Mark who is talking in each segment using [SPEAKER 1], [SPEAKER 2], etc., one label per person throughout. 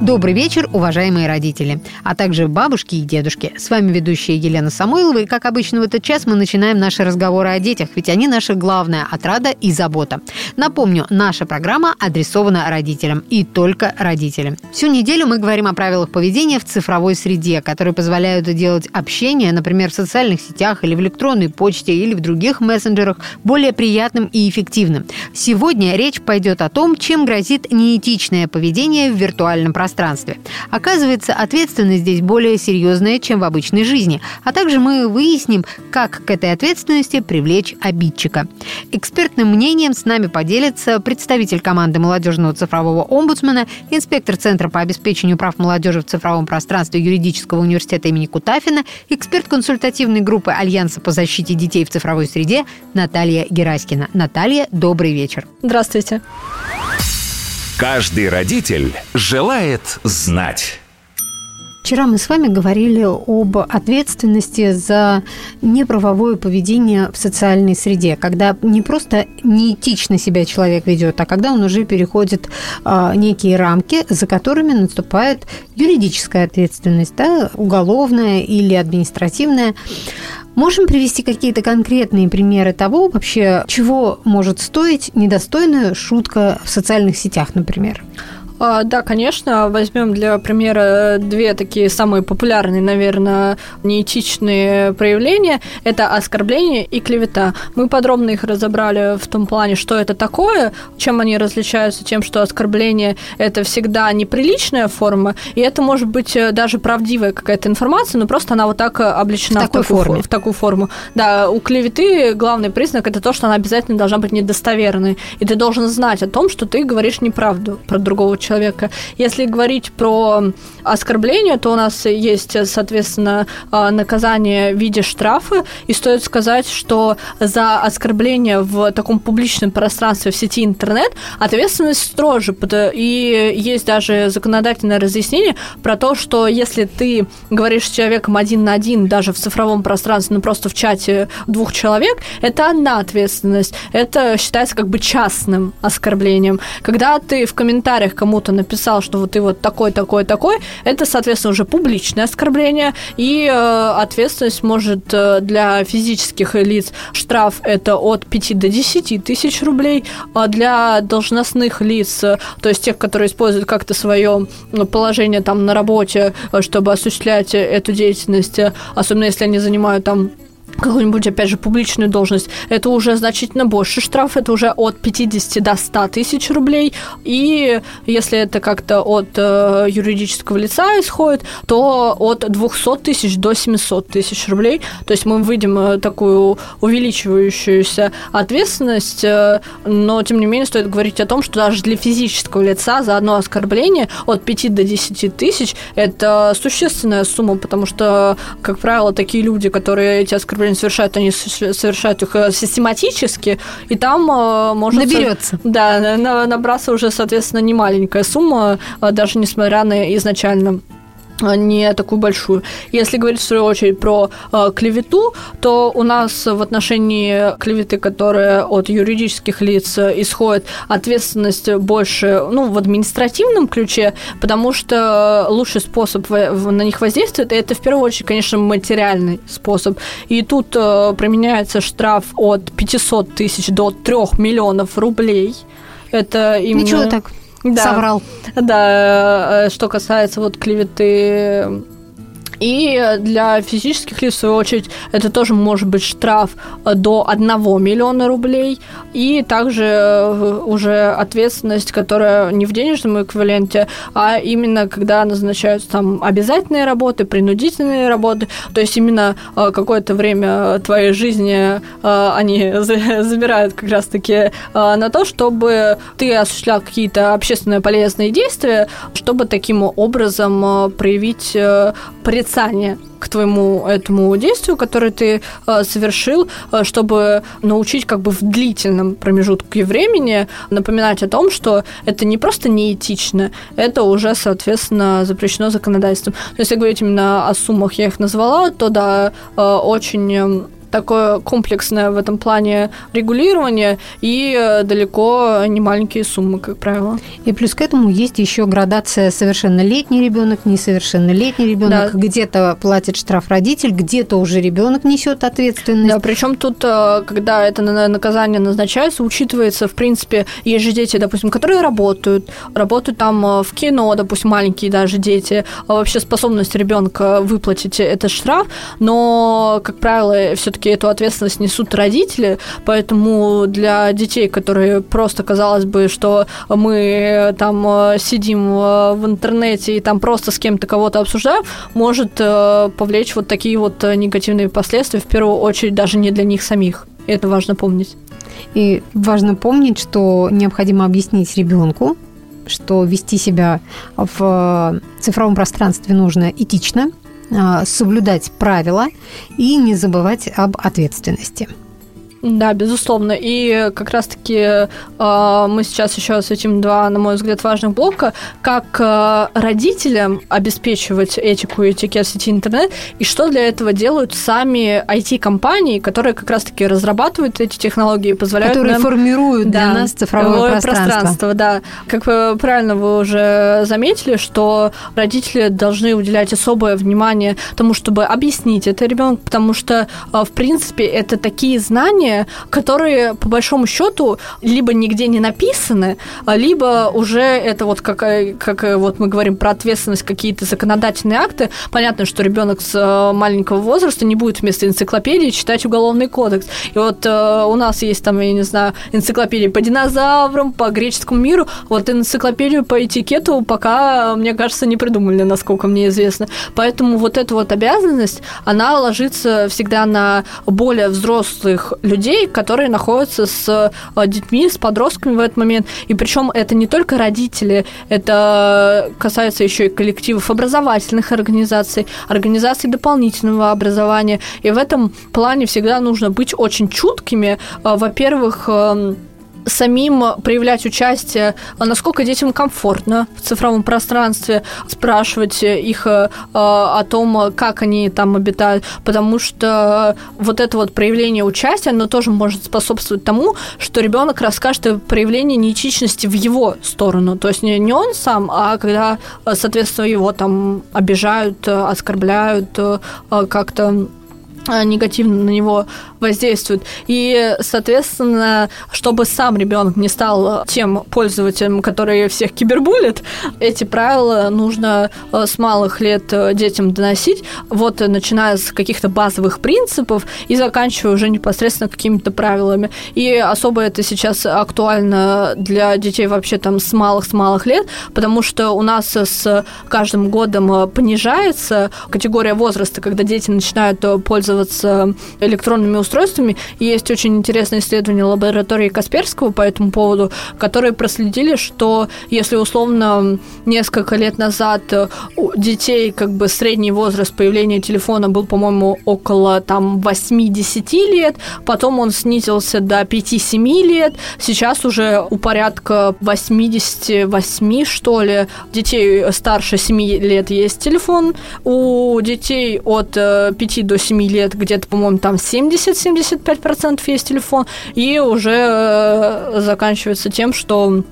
[SPEAKER 1] Добрый вечер, уважаемые родители, а также бабушки и дедушки. С вами ведущая Елена Самойлова, и, как обычно, в этот час мы начинаем наши разговоры о детях, ведь они наша главная отрада и забота. Напомню, наша программа адресована родителям и только родителям. Всю неделю мы говорим о правилах поведения в цифровой среде, которые позволяют делать общение, например, в социальных сетях или в электронной почте или в других мессенджерах, более приятным и эффективным. Сегодня речь пойдет о том, чем грозит неэтичное поведение в виртуальном пространстве пространстве. Оказывается, ответственность здесь более серьезная, чем в обычной жизни. А также мы выясним, как к этой ответственности привлечь обидчика. Экспертным мнением с нами поделится представитель команды молодежного цифрового омбудсмена, инспектор Центра по обеспечению прав молодежи в цифровом пространстве юридического университета имени Кутафина, эксперт консультативной группы Альянса по защите детей в цифровой среде Наталья Гераськина. Наталья, добрый вечер.
[SPEAKER 2] Здравствуйте.
[SPEAKER 3] Каждый родитель желает знать.
[SPEAKER 1] Вчера мы с вами говорили об ответственности за неправовое поведение в социальной среде, когда не просто неэтично себя человек ведет, а когда он уже переходит э, некие рамки, за которыми наступает юридическая ответственность, да, уголовная или административная. Можем привести какие-то конкретные примеры того вообще, чего может стоить недостойная шутка в социальных сетях, например?
[SPEAKER 2] А, да, конечно. Возьмем для примера две такие самые популярные, наверное, неэтичные проявления. Это оскорбление и клевета. Мы подробно их разобрали в том плане, что это такое, чем они различаются тем, что оскорбление – это всегда неприличная форма, и это может быть э, даже правдивая какая-то информация, но просто она вот так облечена
[SPEAKER 1] в, такой
[SPEAKER 2] в такую
[SPEAKER 1] форме.
[SPEAKER 2] В такую форму. Да, у клеветы главный признак – это то, что она обязательно должна быть недостоверной, и ты должен знать о том, что ты говоришь неправду про другого человека человека. Если говорить про оскорбление, то у нас есть, соответственно, а, наказание в виде штрафа. И стоит сказать, что за оскорбление в таком публичном пространстве в сети интернет ответственность строже. И есть даже законодательное разъяснение про то, что если ты говоришь с человеком один на один, даже в цифровом пространстве, ну просто в чате двух человек, это одна ответственность. Это считается как бы частным оскорблением. Когда ты в комментариях кому кому-то написал, что вот ты вот такой, такой, такой, это, соответственно, уже публичное оскорбление, и э, ответственность может э, для физических лиц штраф это от 5 до 10 тысяч рублей, а для должностных лиц, э, то есть тех, которые используют как-то свое положение там на работе, чтобы осуществлять эту деятельность, особенно если они занимают там какую-нибудь, опять же, публичную должность, это уже значительно больше штраф, это уже от 50 до 100 тысяч рублей. И если это как-то от э, юридического лица исходит, то от 200 тысяч до 700 тысяч рублей. То есть мы выйдем э, такую увеличивающуюся ответственность, э, но, тем не менее, стоит говорить о том, что даже для физического лица за одно оскорбление от 5 до 10 тысяч это существенная сумма, потому что, как правило, такие люди, которые эти оскорбления преступления совершают, они совершают их э, систематически, и там э, может...
[SPEAKER 1] Наберется.
[SPEAKER 2] Да, набраться уже, соответственно, не маленькая сумма, э, даже несмотря на изначально не такую большую. Если говорить в свою очередь про э, клевету, то у нас в отношении клеветы, которая от юридических лиц исходит, ответственность больше ну, в административном ключе, потому что лучший способ на них воздействовать это в первую очередь, конечно, материальный способ. И тут э, применяется штраф от 500 тысяч до 3 миллионов рублей. Это именно...
[SPEAKER 1] Ничего так да. соврал.
[SPEAKER 2] Да, э, что касается вот клеветы и для физических лиц, в свою очередь, это тоже может быть штраф до 1 миллиона рублей. И также э, уже ответственность, которая не в денежном эквиваленте, а именно когда назначаются там обязательные работы, принудительные работы. То есть именно э, какое-то время твоей жизни э, они забирают как раз-таки на то, чтобы ты осуществлял какие-то общественно полезные действия, чтобы таким образом проявить пред порицание к твоему этому действию, которое ты э, совершил, э, чтобы научить как бы в длительном промежутке времени напоминать о том, что это не просто неэтично, это уже, соответственно, запрещено законодательством. Но если говорить именно о суммах, я их назвала, то да, э, очень эм, такое комплексное в этом плане регулирование и э, далеко не маленькие суммы, как правило.
[SPEAKER 1] И плюс к этому есть еще градация совершеннолетний ребенок, несовершеннолетний ребенок. Да. Где-то платит штраф родитель, где-то уже ребенок несет ответственность.
[SPEAKER 2] Да, причем тут, э, когда это наказание назначается, учитывается, в принципе, есть же дети, допустим, которые работают, работают там э, в кино, допустим, маленькие даже дети, а вообще способность ребенка выплатить этот штраф, но, как правило, все-таки все-таки эту ответственность несут родители, поэтому для детей, которые просто, казалось бы, что мы там э, сидим э, в интернете и там просто с кем-то кого-то обсуждаем, может э, повлечь вот такие вот негативные последствия, в первую очередь даже не для них самих. Это важно помнить.
[SPEAKER 1] И важно помнить, что необходимо объяснить ребенку, что вести себя в цифровом пространстве нужно этично, соблюдать правила и не забывать об ответственности.
[SPEAKER 2] Да, безусловно. И как раз-таки э, мы сейчас еще осветим два, на мой взгляд, важных блока, как э, родителям обеспечивать этику и этикет в сети интернет, и что для этого делают сами IT-компании, которые как раз-таки разрабатывают эти технологии, позволяют
[SPEAKER 1] Которые
[SPEAKER 2] нам...
[SPEAKER 1] формируют да, для нас цифровое пространство. пространство.
[SPEAKER 2] Да, как правильно вы уже заметили, что родители должны уделять особое внимание тому, чтобы объяснить это ребенку, потому что, э, в принципе, это такие знания, знания, которые, по большому счету, либо нигде не написаны, а либо уже это вот как, э, как э, вот мы говорим про ответственность, какие-то законодательные акты. Понятно, что ребенок с э, маленького возраста не будет вместо энциклопедии читать уголовный кодекс. И вот у нас есть там, я не знаю, энциклопедии по динозаврам, по греческому миру. Вот энциклопедию по этикету пока, мне кажется, не придумали, насколько мне известно. Поэтому вот эта вот обязанность, она ложится всегда на более взрослых людей, людей, которые находятся с э, детьми, с подростками в этот момент. И причем это не только родители, это касается еще и коллективов образовательных организаций, организаций дополнительного образования. И в этом плане всегда нужно быть очень чуткими. Э, во-первых, эм, самим проявлять участие, насколько детям комфортно в цифровом пространстве, спрашивать их э, о том, как они там обитают, потому что вот это вот проявление участия, оно тоже может способствовать тому, что ребенок расскажет о проявлении неэтичности в его сторону, то есть не, он сам, а когда, соответственно, его там обижают, оскорбляют, э, как-то негативно на него воздействуют. И, соответственно, чтобы сам ребенок не стал тем пользователем, который всех кибербулит, эти правила нужно э, с малых лет э, детям доносить, вот начиная с каких-то базовых принципов и заканчивая уже непосредственно какими-то правилами. И особо это сейчас актуально для детей вообще там с малых-с малых лет, потому что у нас с каждым годом понижается категория возраста, когда дети начинают пользоваться пользоваться электронными устройствами. есть очень интересное исследование лаборатории Касперского по этому поводу, которые проследили, что если условно несколько лет назад у детей как бы средний возраст появления телефона был, по-моему, около там 8-10 лет, потом он снизился до 5-7 лет, сейчас уже у порядка 88, что ли, детей старше 7 лет есть телефон, у детей от 5 до 7 лет лет где-то, по-моему, там 70-75% есть телефон, и уже э, заканчивается тем, что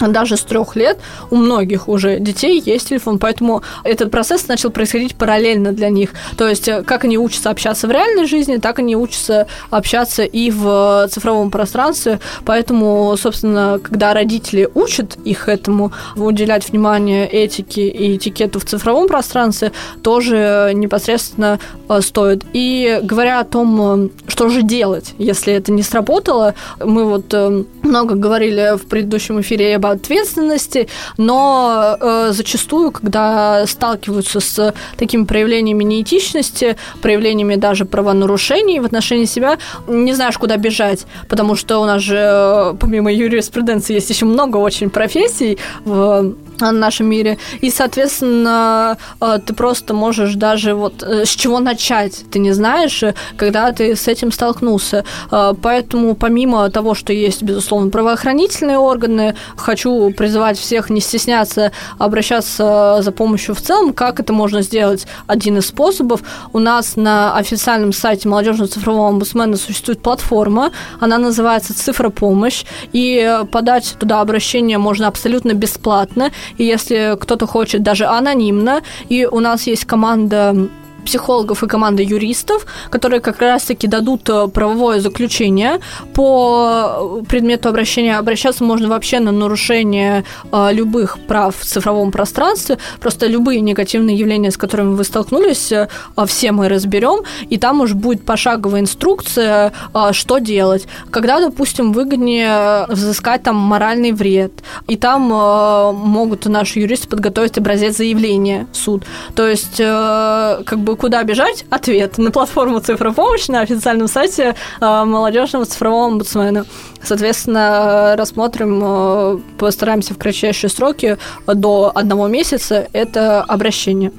[SPEAKER 2] даже с трех лет у многих уже детей есть телефон, поэтому этот процесс начал происходить параллельно для них. То есть, э, как они учатся общаться в реальной жизни, так они учатся общаться и в цифровом пространстве. Поэтому, собственно, когда родители учат их этому, уделять внимание этике и этикету в цифровом пространстве, тоже непосредственно э, стоит. И говоря о том, э, что же делать, если это не сработало, мы вот много говорили в предыдущем эфире об ответственности, но э, зачастую, когда сталкиваются с такими проявлениями неэтичности, проявлениями даже правонарушений в отношении себя, не знаешь, куда бежать, потому что у нас же, э, помимо юриспруденции, есть еще много очень профессий в в нашем мире. И, соответственно, э, ты просто можешь даже вот э, с чего начать, ты не знаешь, э, когда ты с этим столкнулся. Поэтому помимо того, что есть, безусловно, правоохранительные органы, хочу призывать всех не стесняться обращаться за помощью в целом. Как это можно сделать? Один из способов. У нас на официальном сайте молодежного цифрового омбудсмена существует платформа, она называется «Цифра помощь», и подать туда обращение можно абсолютно бесплатно. И если кто-то хочет даже анонимно, и у нас есть команда психологов и команда юристов, которые как раз-таки дадут э, правовое заключение по предмету обращения. Обращаться можно вообще на нарушение э, любых прав в цифровом пространстве. Просто любые негативные явления, с которыми вы столкнулись, э, все мы разберем, и там уже будет пошаговая инструкция, что делать. Когда, допустим, выгоднее взыскать там моральный вред, и там могут наши юристы подготовить образец заявления в суд. То есть, как бы куда бежать? Ответ на платформу «Цифропомощь» на официальном сайте э, молодежного цифрового омбудсмена. Соответственно, рассмотрим, э, постараемся в кратчайшие сроки до одного месяца это обращение.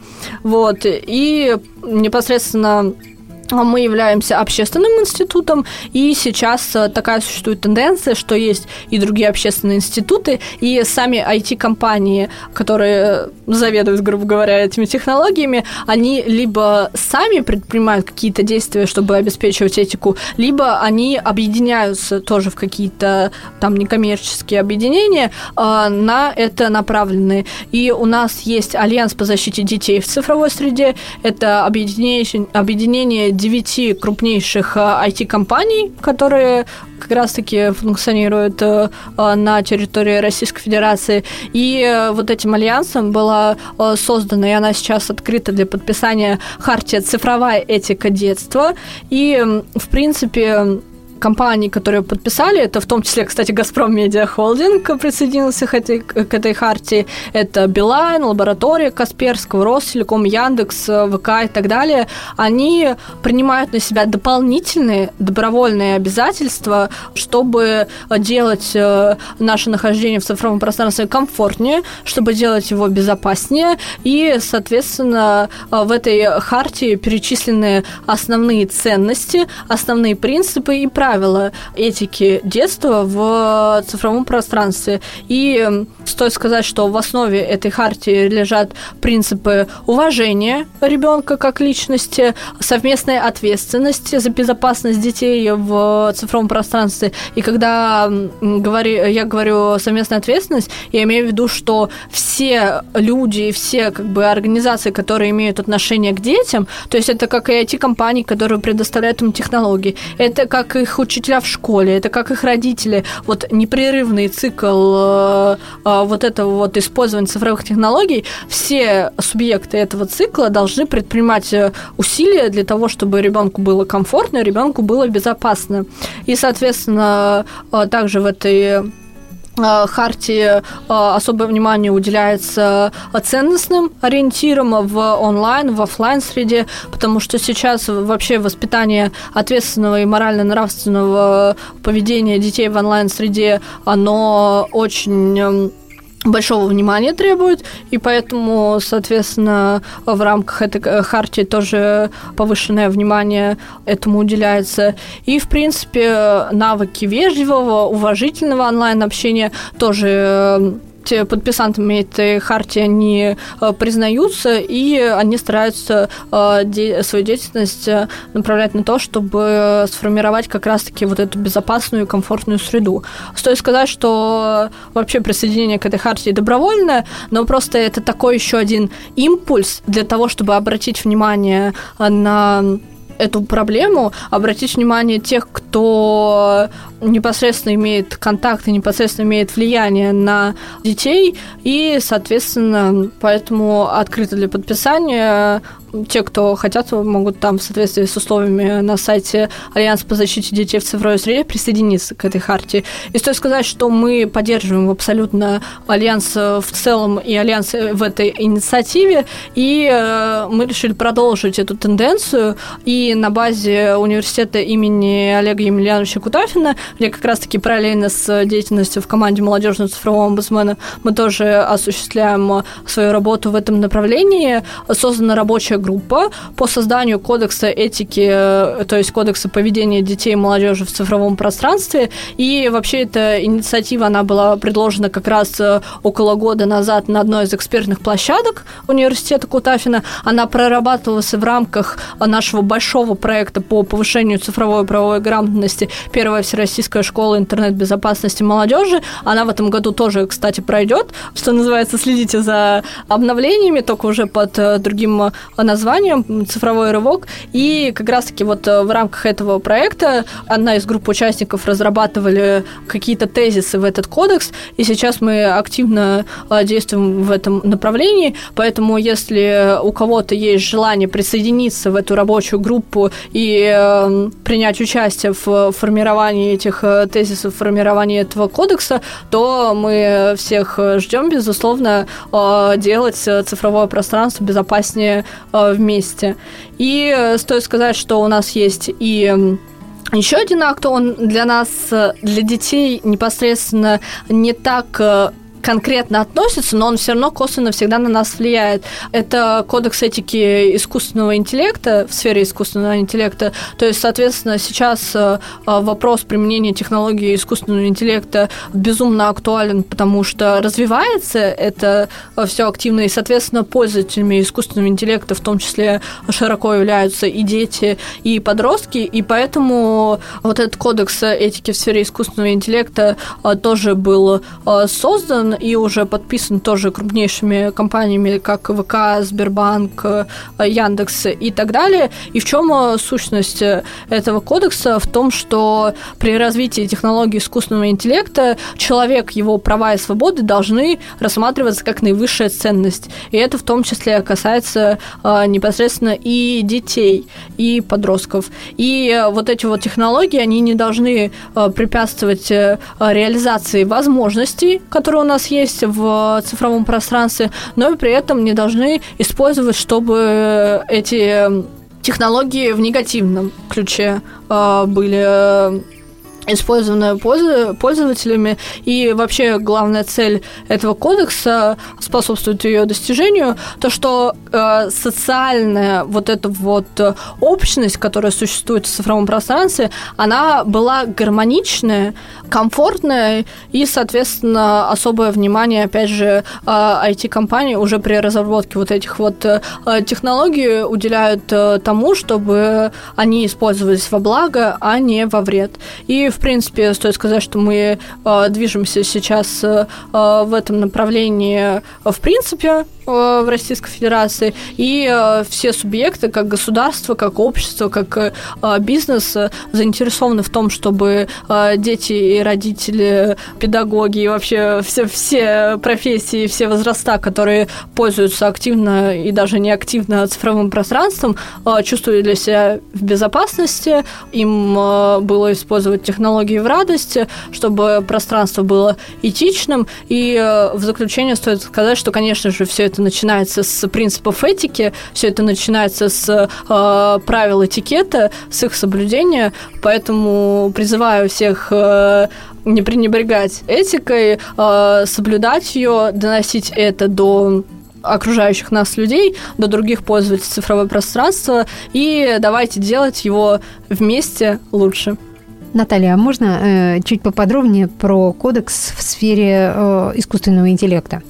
[SPEAKER 2] Вот. И непосредственно мы являемся общественным институтом, и сейчас э, такая существует тенденция, что есть и другие общественные институты, и сами IT-компании, которые заведуют, грубо говоря, этими технологиями, они либо сами предпринимают какие-то действия, чтобы обеспечивать этику, либо они объединяются тоже в какие-то там некоммерческие объединения, э, на это направленные. И у нас есть Альянс по защите детей в цифровой среде, это объединение, объединение девяти крупнейших IT-компаний, э, которые как раз-таки функционируют э, э, на территории Российской Федерации. И вот этим альянсом была создана, и она сейчас открыта для подписания хартия «Цифровая этика детства». И, в принципе, компаний, которые подписали, это в том числе, кстати, Газпром Медиа Холдинг присоединился к этой, к этой хартии, это Билайн, Лаборатория Касперского, Ростелеком, Яндекс, ВК и так далее, они принимают на себя дополнительные добровольные обязательства, чтобы делать э, наше нахождение в цифровом пространстве комфортнее, чтобы делать его безопаснее, и, соответственно, в этой хартии перечислены основные ценности, основные принципы и правила, правила этики детства в цифровом пространстве. И стоит сказать, что в основе этой хартии лежат принципы уважения ребенка как личности, совместной ответственности за безопасность детей в цифровом пространстве. И когда говори, я говорю совместная ответственность, я имею в виду, что все люди, все как бы организации, которые имеют отношение к детям, то есть это как и IT-компании, которые предоставляют им технологии, это как их учителя в школе, это как их родители. Вот непрерывный цикл э, э, вот этого вот использования цифровых технологий, все субъекты этого цикла должны предпринимать э, усилия для того, чтобы ребенку было комфортно, ребенку было безопасно. И, соответственно, также в этой Хартии э, особое внимание уделяется ценностным ориентирам в онлайн, в офлайн среде, потому что сейчас вообще воспитание ответственного и морально-нравственного поведения детей в онлайн среде, оно очень эм, большого внимания требует, и поэтому, соответственно, в рамках этой э, хартии тоже повышенное внимание этому уделяется. И, в принципе, навыки вежливого, уважительного онлайн-общения тоже э, подписантами этой хартии они э, признаются, и они стараются э, свою деятельность направлять на то, чтобы сформировать как раз-таки вот эту безопасную и комфортную среду. Стоит сказать, что вообще присоединение к этой хартии добровольное, но просто это такой еще один импульс для того, чтобы обратить внимание на эту проблему, обратить внимание тех, кто непосредственно имеет контакт и непосредственно имеет влияние на детей, и, соответственно, поэтому открыто для подписания те, кто хотят, могут там в соответствии с условиями на сайте Альянса по защите детей в цифровой среде присоединиться к этой хартии. И стоит сказать, что мы поддерживаем абсолютно Альянс в целом и Альянс в этой инициативе, и э, мы решили продолжить эту тенденцию, и на базе университета имени Олега Емельяновича Кутафина, где как раз-таки параллельно с деятельностью в команде молодежного цифрового омбудсмена мы тоже осуществляем свою работу в этом направлении, создана рабочая группа по созданию кодекса этики, э, то есть кодекса поведения детей и молодежи в цифровом пространстве. И вообще эта инициатива, она была предложена как раз э, около года назад на одной из экспертных площадок университета Кутафина. Она прорабатывалась в рамках нашего большого проекта по повышению цифровой правовой грамотности Первая Всероссийская школа интернет-безопасности молодежи. Она в этом году тоже, кстати, пройдет. Что называется, следите за обновлениями, только уже под э, другим э, названием «Цифровой рывок». И как раз-таки вот э, в рамках этого проекта одна из групп участников разрабатывали какие-то тезисы в этот кодекс, и сейчас мы активно действуем в этом направлении, поэтому если у кого-то есть желание присоединиться в эту рабочую группу и принять участие в формировании этих тезисов, в формировании этого кодекса, то мы всех ждем, безусловно, делать цифровое пространство безопаснее э, вместе. И э, стоит сказать, что у нас есть и еще один акт, он для нас, э, для детей непосредственно не так конкретно относится, но он все равно косвенно всегда на нас влияет. Это кодекс этики искусственного интеллекта в сфере искусственного интеллекта. То есть, соответственно, сейчас э, вопрос применения технологии искусственного интеллекта безумно актуален, потому что развивается это э, все активно, и, соответственно, пользователями искусственного интеллекта в том числе широко являются и дети, и подростки, и поэтому вот этот кодекс этики в сфере искусственного интеллекта э, тоже был создан, и уже подписан тоже крупнейшими компаниями, как ВК, Сбербанк, э, Яндекс и так далее. И в чем э, сущность э, этого кодекса? В том, что при развитии технологий искусственного интеллекта человек, его права и свободы должны рассматриваться как наивысшая ценность. И это в том числе касается непосредственно и детей, и подростков. И вот эти вот технологии, они не должны препятствовать реализации возможностей, которые у нас есть в цифровом пространстве, но и при этом не должны использовать, чтобы эти технологии в негативном ключе э, были э, использованная пользователями. И вообще главная цель этого кодекса способствует ее достижению, то что э, социальная вот эта вот общность, которая существует в цифровом пространстве, она была гармоничная, комфортная и, соответственно, особое внимание, опять же, IT-компании э, уже при разработке вот этих вот э, технологий уделяют э, тому, чтобы они использовались во благо, а не во вред. И, в принципе, стоит сказать, что мы э, движемся сейчас э, в этом направлении в принципе э, в Российской Федерации, и э, все субъекты, как государство, как общество, как э, бизнес, заинтересованы в том, чтобы дети и родители, педагоги и вообще все, все профессии, все возраста, которые пользуются активно и даже неактивно цифровым пространством, чувствовали себя в безопасности, им было использовать технологии технологии в радости, чтобы пространство было этичным. И э, в заключение стоит сказать, что, конечно же, все это начинается с принципов этики, все это начинается с э, правил этикета, с их соблюдения. Поэтому призываю всех э, не пренебрегать этикой, э, соблюдать ее, доносить это до окружающих нас людей, до других пользователей цифрового пространства, и давайте делать его вместе лучше.
[SPEAKER 1] Наталья, а можно э, чуть поподробнее про кодекс в сфере э, искусственного интеллекта?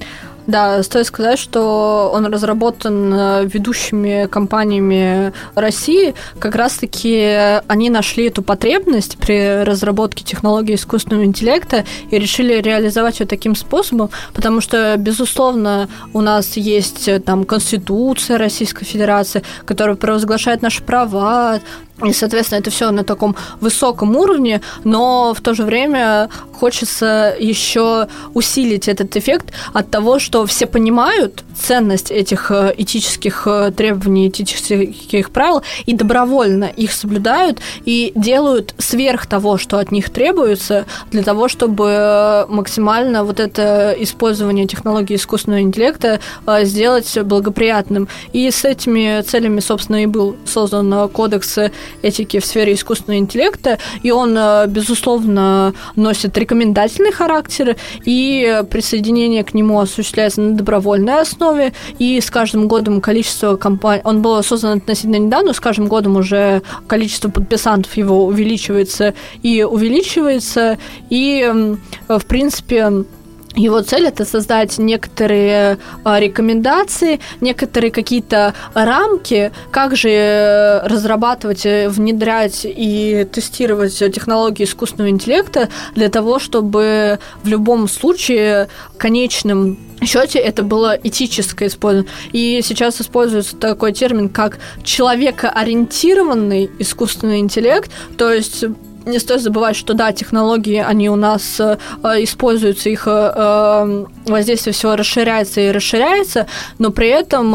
[SPEAKER 2] Да, стоит сказать, что он разработан э, ведущими компаниями России. Как раз-таки они нашли эту потребность при разработке технологии искусственного интеллекта и решили реализовать ее таким способом, потому что, безусловно, у нас есть э, там Конституция Российской Федерации, которая провозглашает наши права, и, соответственно, это все на таком высоком уровне, но в то же время хочется еще усилить этот эффект от того, что что все понимают ценность этих э, этических э, требований, этических правил и добровольно их соблюдают и делают сверх того, что от них требуется, для того, чтобы максимально вот это использование технологий искусственного интеллекта сделать благоприятным. И с этими целями, собственно, и был создан кодекс этики в сфере искусственного интеллекта, и он, безусловно, носит рекомендательный характер, и присоединение к нему осуществляется на добровольной основе, и с каждым годом количество компаний... Он был создан относительно недавно, с каждым годом уже количество подписантов его увеличивается и увеличивается, и, в принципе, его цель это создать некоторые а, рекомендации, некоторые какие-то рамки, как же э, разрабатывать, э, внедрять и тестировать технологии искусственного интеллекта для того, чтобы в любом случае конечным счете это было этическое использование. И сейчас используется такой термин, как человекоориентированный искусственный интеллект, то есть не стоит забывать, что да, технологии, они у нас э, используются, их э, э, воздействие все расширяется и расширяется, но при этом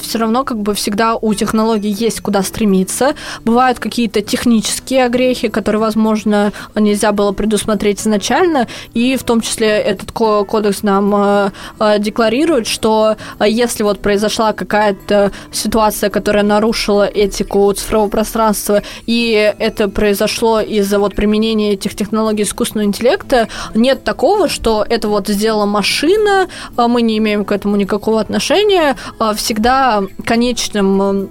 [SPEAKER 2] все равно как бы всегда у технологий есть куда стремиться. Бывают какие-то технические огрехи, которые, возможно, нельзя было предусмотреть изначально, и в том числе этот кодекс нам декларирует, что если вот произошла какая-то ситуация, которая нарушила этику цифрового пространства, и это произошло из-за вот применения этих технологий искусственного интеллекта нет такого, что это вот сделала машина, а мы не имеем к этому никакого отношения. А всегда конечным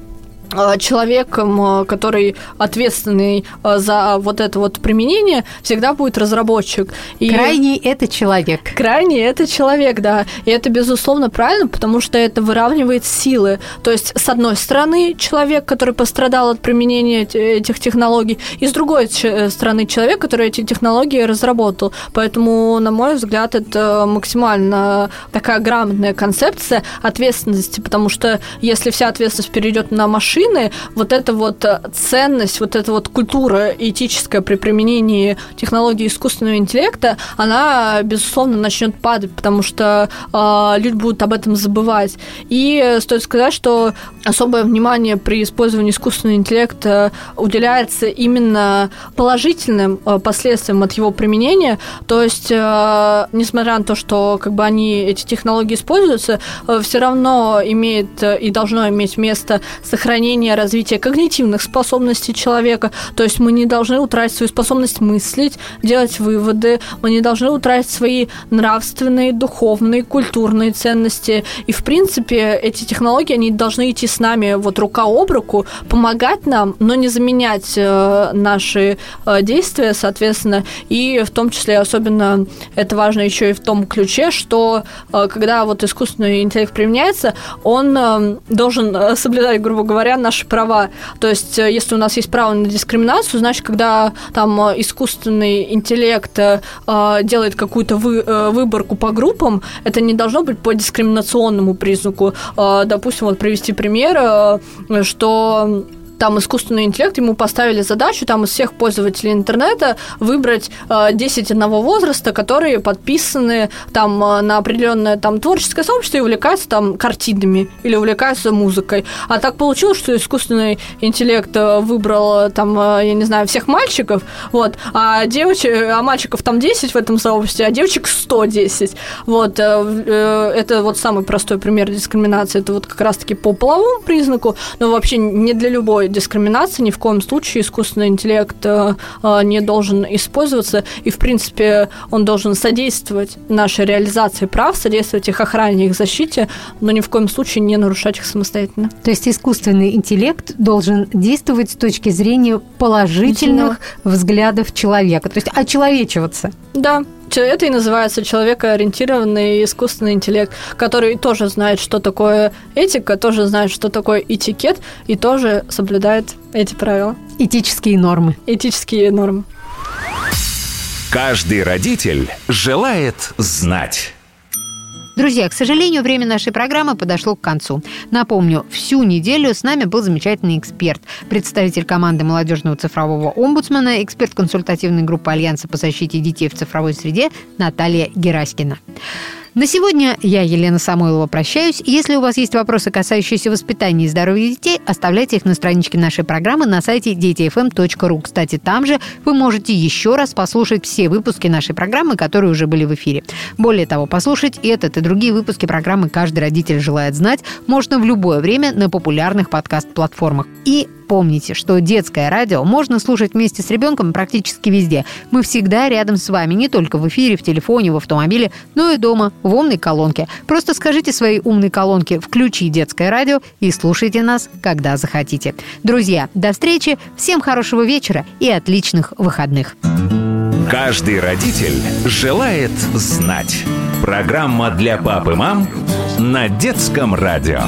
[SPEAKER 2] человеком, э, который ответственный э, за вот это вот применение, всегда будет разработчик.
[SPEAKER 1] И крайний это человек.
[SPEAKER 2] Крайний это человек, да. И это, безусловно, правильно, потому что это выравнивает силы. То есть, с одной стороны, человек, который пострадал от применения этих технологий, и с другой стороны, человек, который эти технологии разработал. Поэтому, на мой взгляд, это максимально такая грамотная концепция ответственности, потому что если вся ответственность перейдет на машину, машины, вот эта вот э, ценность, вот эта вот культура этическая при применении технологии искусственного интеллекта, она, безусловно, начнет падать, потому что э, люди будут об этом забывать. И стоит сказать, что особое внимание при использовании искусственного интеллекта уделяется именно положительным э, последствиям от его применения. То есть, э, несмотря на то, что как бы они, эти технологии используются, э, все равно имеет э, и должно иметь место сохранение сохранение, развитие когнитивных способностей человека. То есть мы не должны утратить свою способность мыслить, делать выводы, мы не должны утратить свои нравственные, духовные, культурные ценности. И, в принципе, эти технологии, они должны идти с нами вот рука об руку, помогать нам, но не заменять э, наши э, действия, соответственно. И в том числе, особенно это важно еще и в том ключе, что э, когда вот искусственный интеллект применяется, он должен соблюдать, грубо говоря, наши права. То есть, э, если у нас есть право на дискриминацию, значит, когда там э, искусственный интеллект э, делает какую-то вы, выборку по группам, это не должно быть по дискриминационному признаку. Допустим, вот привести пример, что там искусственный интеллект, ему поставили задачу там из всех пользователей интернета выбрать э, 10 одного возраста, которые подписаны там э, на определенное там творческое сообщество и увлекаются там картинами или увлекаются музыкой. А так получилось, что искусственный интеллект э, выбрал там, э, я не знаю, всех мальчиков, вот, а девочек, а мальчиков там 10 в этом сообществе, а девочек 110. Вот, это вот самый простой пример дискриминации, это вот как раз-таки по половому признаку, но вообще не для любой дискриминации, ни в коем случае искусственный интеллект э, э, не должен использоваться, и, в принципе, он должен содействовать нашей реализации прав, содействовать их охране, их защите, но ни в коем случае не нарушать их самостоятельно.
[SPEAKER 1] То есть искусственный интеллект должен действовать с точки зрения положительных взглядов человека, то есть очеловечиваться.
[SPEAKER 2] Да, это и называется человекоориентированный искусственный интеллект, который тоже знает, что такое этика, тоже знает, что такое этикет, и тоже соблюдает эти правила.
[SPEAKER 1] Этические нормы.
[SPEAKER 2] Этические нормы.
[SPEAKER 3] Каждый родитель желает знать.
[SPEAKER 1] Друзья, к сожалению, время нашей программы подошло к концу. Напомню, всю неделю с нами был замечательный эксперт, представитель команды молодежного цифрового омбудсмена, эксперт консультативной группы Альянса по защите детей в цифровой среде Наталья Гераськина. На сегодня я, Елена Самойлова, прощаюсь. Если у вас есть вопросы, касающиеся воспитания и здоровья детей, оставляйте их на страничке нашей программы на сайте детифм.ру. Кстати, там же вы можете еще раз послушать все выпуски нашей программы, которые уже были в эфире. Более того, послушать этот и другие выпуски программы «Каждый родитель желает знать» можно в любое время на популярных подкаст-платформах. И Помните, что детское радио можно слушать вместе с ребенком практически везде. Мы всегда рядом с вами, не только в эфире, в телефоне, в автомобиле, но и дома, в умной колонке. Просто скажите своей умной колонке «Включи детское радио» и слушайте нас, когда захотите. Друзья, до встречи, всем хорошего вечера и отличных выходных.
[SPEAKER 3] Каждый родитель желает знать. Программа для пап и мам на детском радио.